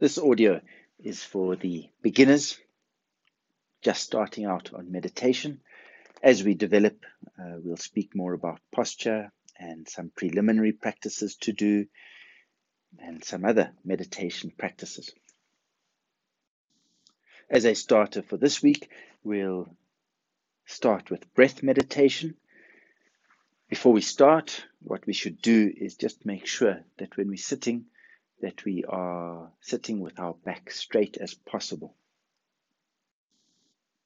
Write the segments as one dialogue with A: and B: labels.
A: This audio is for the beginners just starting out on meditation. As we develop, uh, we'll speak more about posture and some preliminary practices to do and some other meditation practices. As a starter for this week, we'll start with breath meditation. Before we start, what we should do is just make sure that when we're sitting, that we are sitting with our back straight as possible.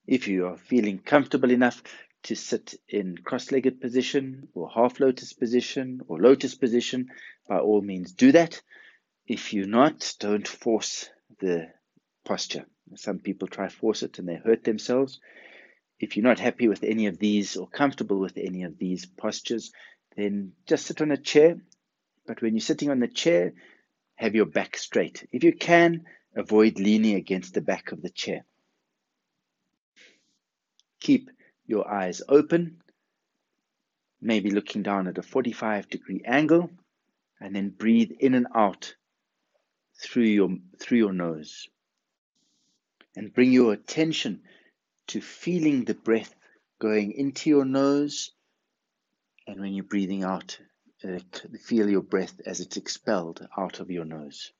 A: If you are feeling comfortable enough to sit in cross-legged position or half lotus position or lotus position, by all means do that. If you're not, don't force the posture. Some people try force it and they hurt themselves. If you're not happy with any of these or comfortable with any of these postures, then just sit on a chair. But when you're sitting on the chair, have your back straight. If you can, avoid leaning against the back of the chair. Keep your eyes open, maybe looking down at a 45 degree angle, and then breathe in and out through your, through your nose. And bring your attention to feeling the breath going into your nose, and when you're breathing out, feel your breath as it's expelled out of your nose.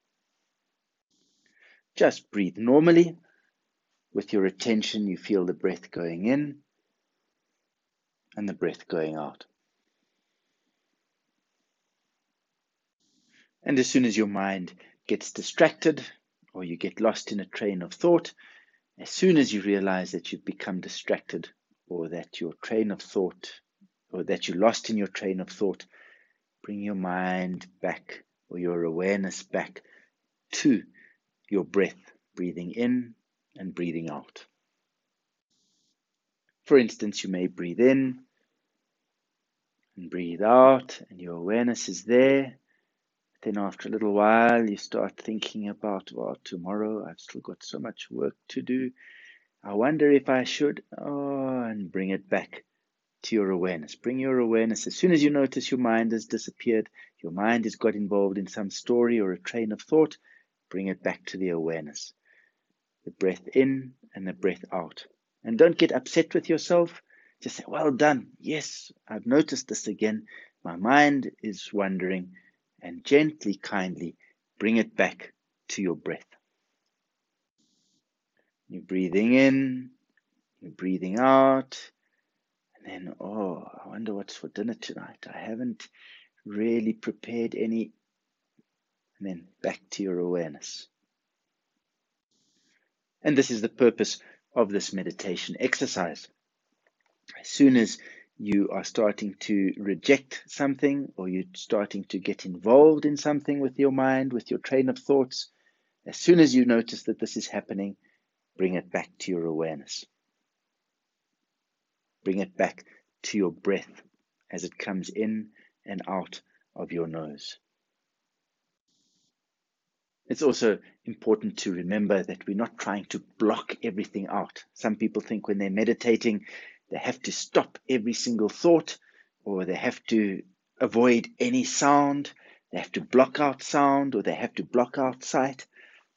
A: Just breathe normally. With your attention, you feel the breath going in and the breath going out. And as soon as your mind gets distracted or you get lost in a train of thought, as soon as you realize that you've become distracted or that your train of thought or that you're lost in your train of thought, bring your mind back or your awareness back to your breath, breathing in and breathing out. For instance, you may breathe in and breathe out, and your awareness is there. Then, after a little while, you start thinking about, well, tomorrow I've still got so much work to do. I wonder if I should, oh, and bring it back to your awareness. Bring your awareness as soon as you notice your mind has disappeared, your mind has got involved in some story or a train of thought, bring it back to the awareness. The breath in and the breath out. And don't get upset with yourself. Just say, Well done. Yes, I've noticed this again. My mind is wandering. And gently, kindly bring it back to your breath. You're breathing in, you're breathing out, and then, oh, I wonder what's for dinner tonight. I haven't really prepared any. And then back to your awareness. And this is the purpose of this meditation exercise. As soon as you are starting to reject something or you're starting to get involved in something with your mind, with your train of thoughts, as soon as you notice that this is happening, bring it back to your awareness. Bring it back to your breath as it comes in and out of your nose. It's also important to remember that we're not trying to block everything out. Some people think when they're meditating, they have to stop every single thought or they have to avoid any sound, they have to block out sound or they have to block out sight.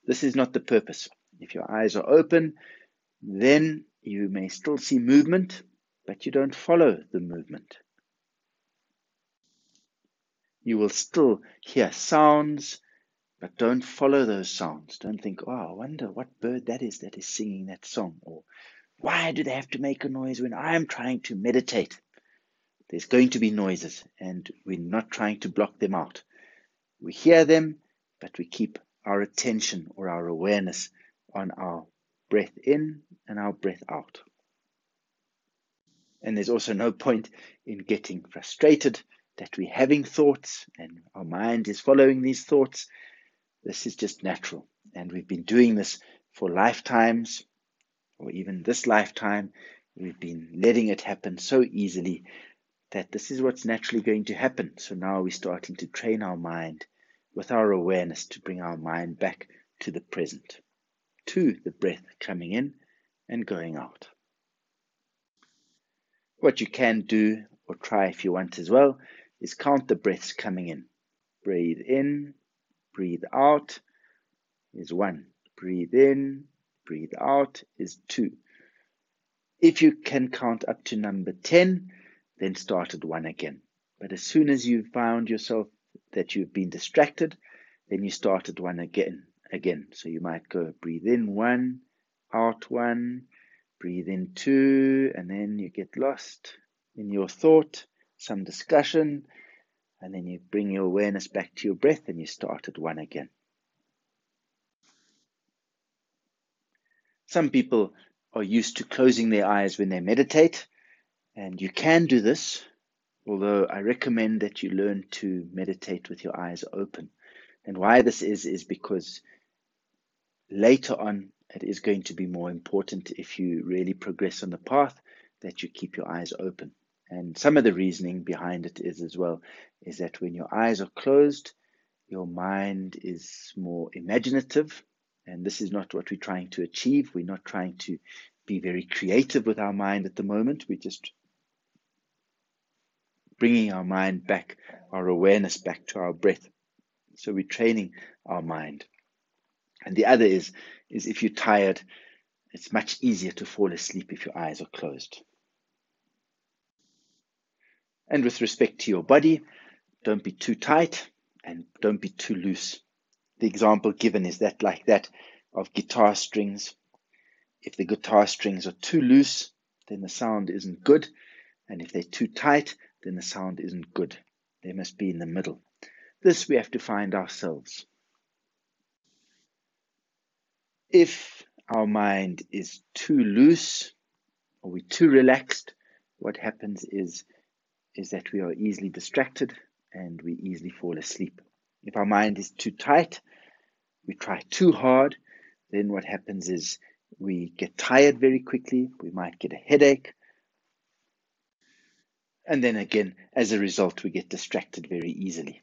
A: This is not the purpose. If your eyes are open, then you may still see movement, but you don't follow the movement. You will still hear sounds, but don't follow those sounds. Don't think, oh, I wonder what bird that is that is singing that song, or why do they have to make a noise when I'm trying to meditate? There's going to be noises, and we're not trying to block them out. We hear them, but we keep our attention or our awareness on our breath in and our breath out. And there's also no point in getting frustrated that we're having thoughts and our mind is following these thoughts. This is just natural. And we've been doing this for lifetimes, or even this lifetime. We've been letting it happen so easily that this is what's naturally going to happen. So now we're starting to train our mind with our awareness to bring our mind back to the present, to the breath coming in and going out. What you can do or try if you want as well is count the breaths coming in. Breathe in, breathe out. is one. Breathe in, breathe out is two. If you can count up to number 10, then start at one again. But as soon as you found yourself that you've been distracted, then you start at one again. Again, so you might go breathe in one, out one, breathe in two, and then you get lost in your thought, some discussion, and then you bring your awareness back to your breath and you start at one again. Some people are used to closing their eyes when they meditate, and you can do this, although I recommend that you learn to meditate with your eyes open. And why this is, is because later on it is going to be more important if you really progress on the path that you keep your eyes open. And some of the reasoning behind it is as well is that when your eyes are closed, your mind is more imaginative. And this is not what we're trying to achieve. We're not trying to be very creative with our mind at the moment. We're just bringing our mind back, our awareness back to our breath. So we're training our mind. And the other is, is if you're tired, it's much easier to fall asleep if your eyes are closed. And with respect to your body, don't be too tight and don't be too loose. The example given is that like that of guitar strings. If the guitar strings are too loose, then the sound isn't good. And if they're too tight, then the sound isn't good. They must be in the middle. This we have to find ourselves. If our mind is too loose or we're too relaxed, what happens is, is that we are easily distracted and we easily fall asleep. If our mind is too tight, we try too hard, then what happens is we get tired very quickly, we might get a headache, and then again, as a result, we get distracted very easily.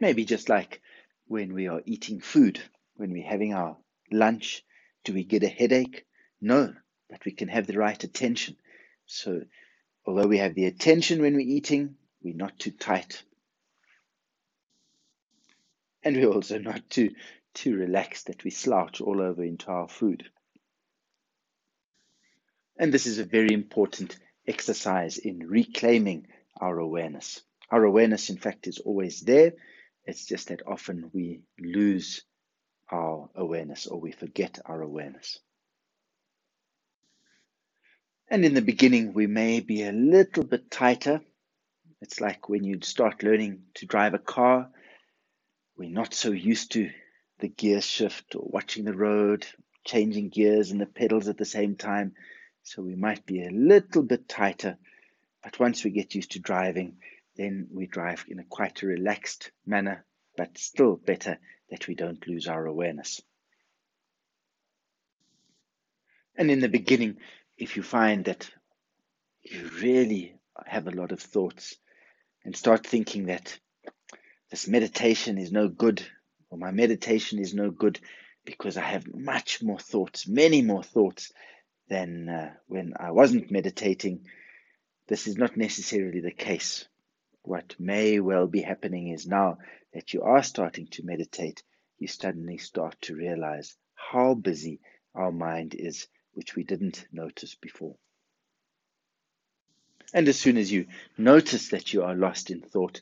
A: Maybe just like when we are eating food, when we're having our lunch, do we get a headache? No, but we can have the right attention. So, although we have the attention when we're eating, we're not too tight. And we're also not too, too relaxed that we slouch all over into our food. And this is a very important exercise in reclaiming our awareness. Our awareness, in fact, is always there. It's just that often we lose our awareness or we forget our awareness. And in the beginning, we may be a little bit tighter. It's like when you start learning to drive a car, we're not so used to the gear shift or watching the road, changing gears and the pedals at the same time. So we might be a little bit tighter, but once we get used to driving, then we drive in a quite a relaxed manner, but still better that we don't lose our awareness. And in the beginning, if you find that you really have a lot of thoughts and start thinking that this meditation is no good, or my meditation is no good because I have much more thoughts, many more thoughts than uh, when I wasn't meditating. This is not necessarily the case. What may well be happening is now that you are starting to meditate, you suddenly start to realize how busy our mind is, which we didn't notice before. And as soon as you notice that you are lost in thought,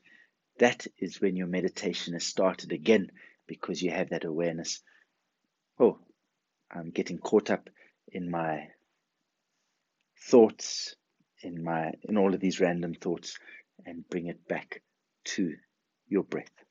A: that is when your meditation has started again because you have that awareness. Oh, I'm getting caught up in my thoughts, in my in all of these random thoughts, and bring it back to your breath.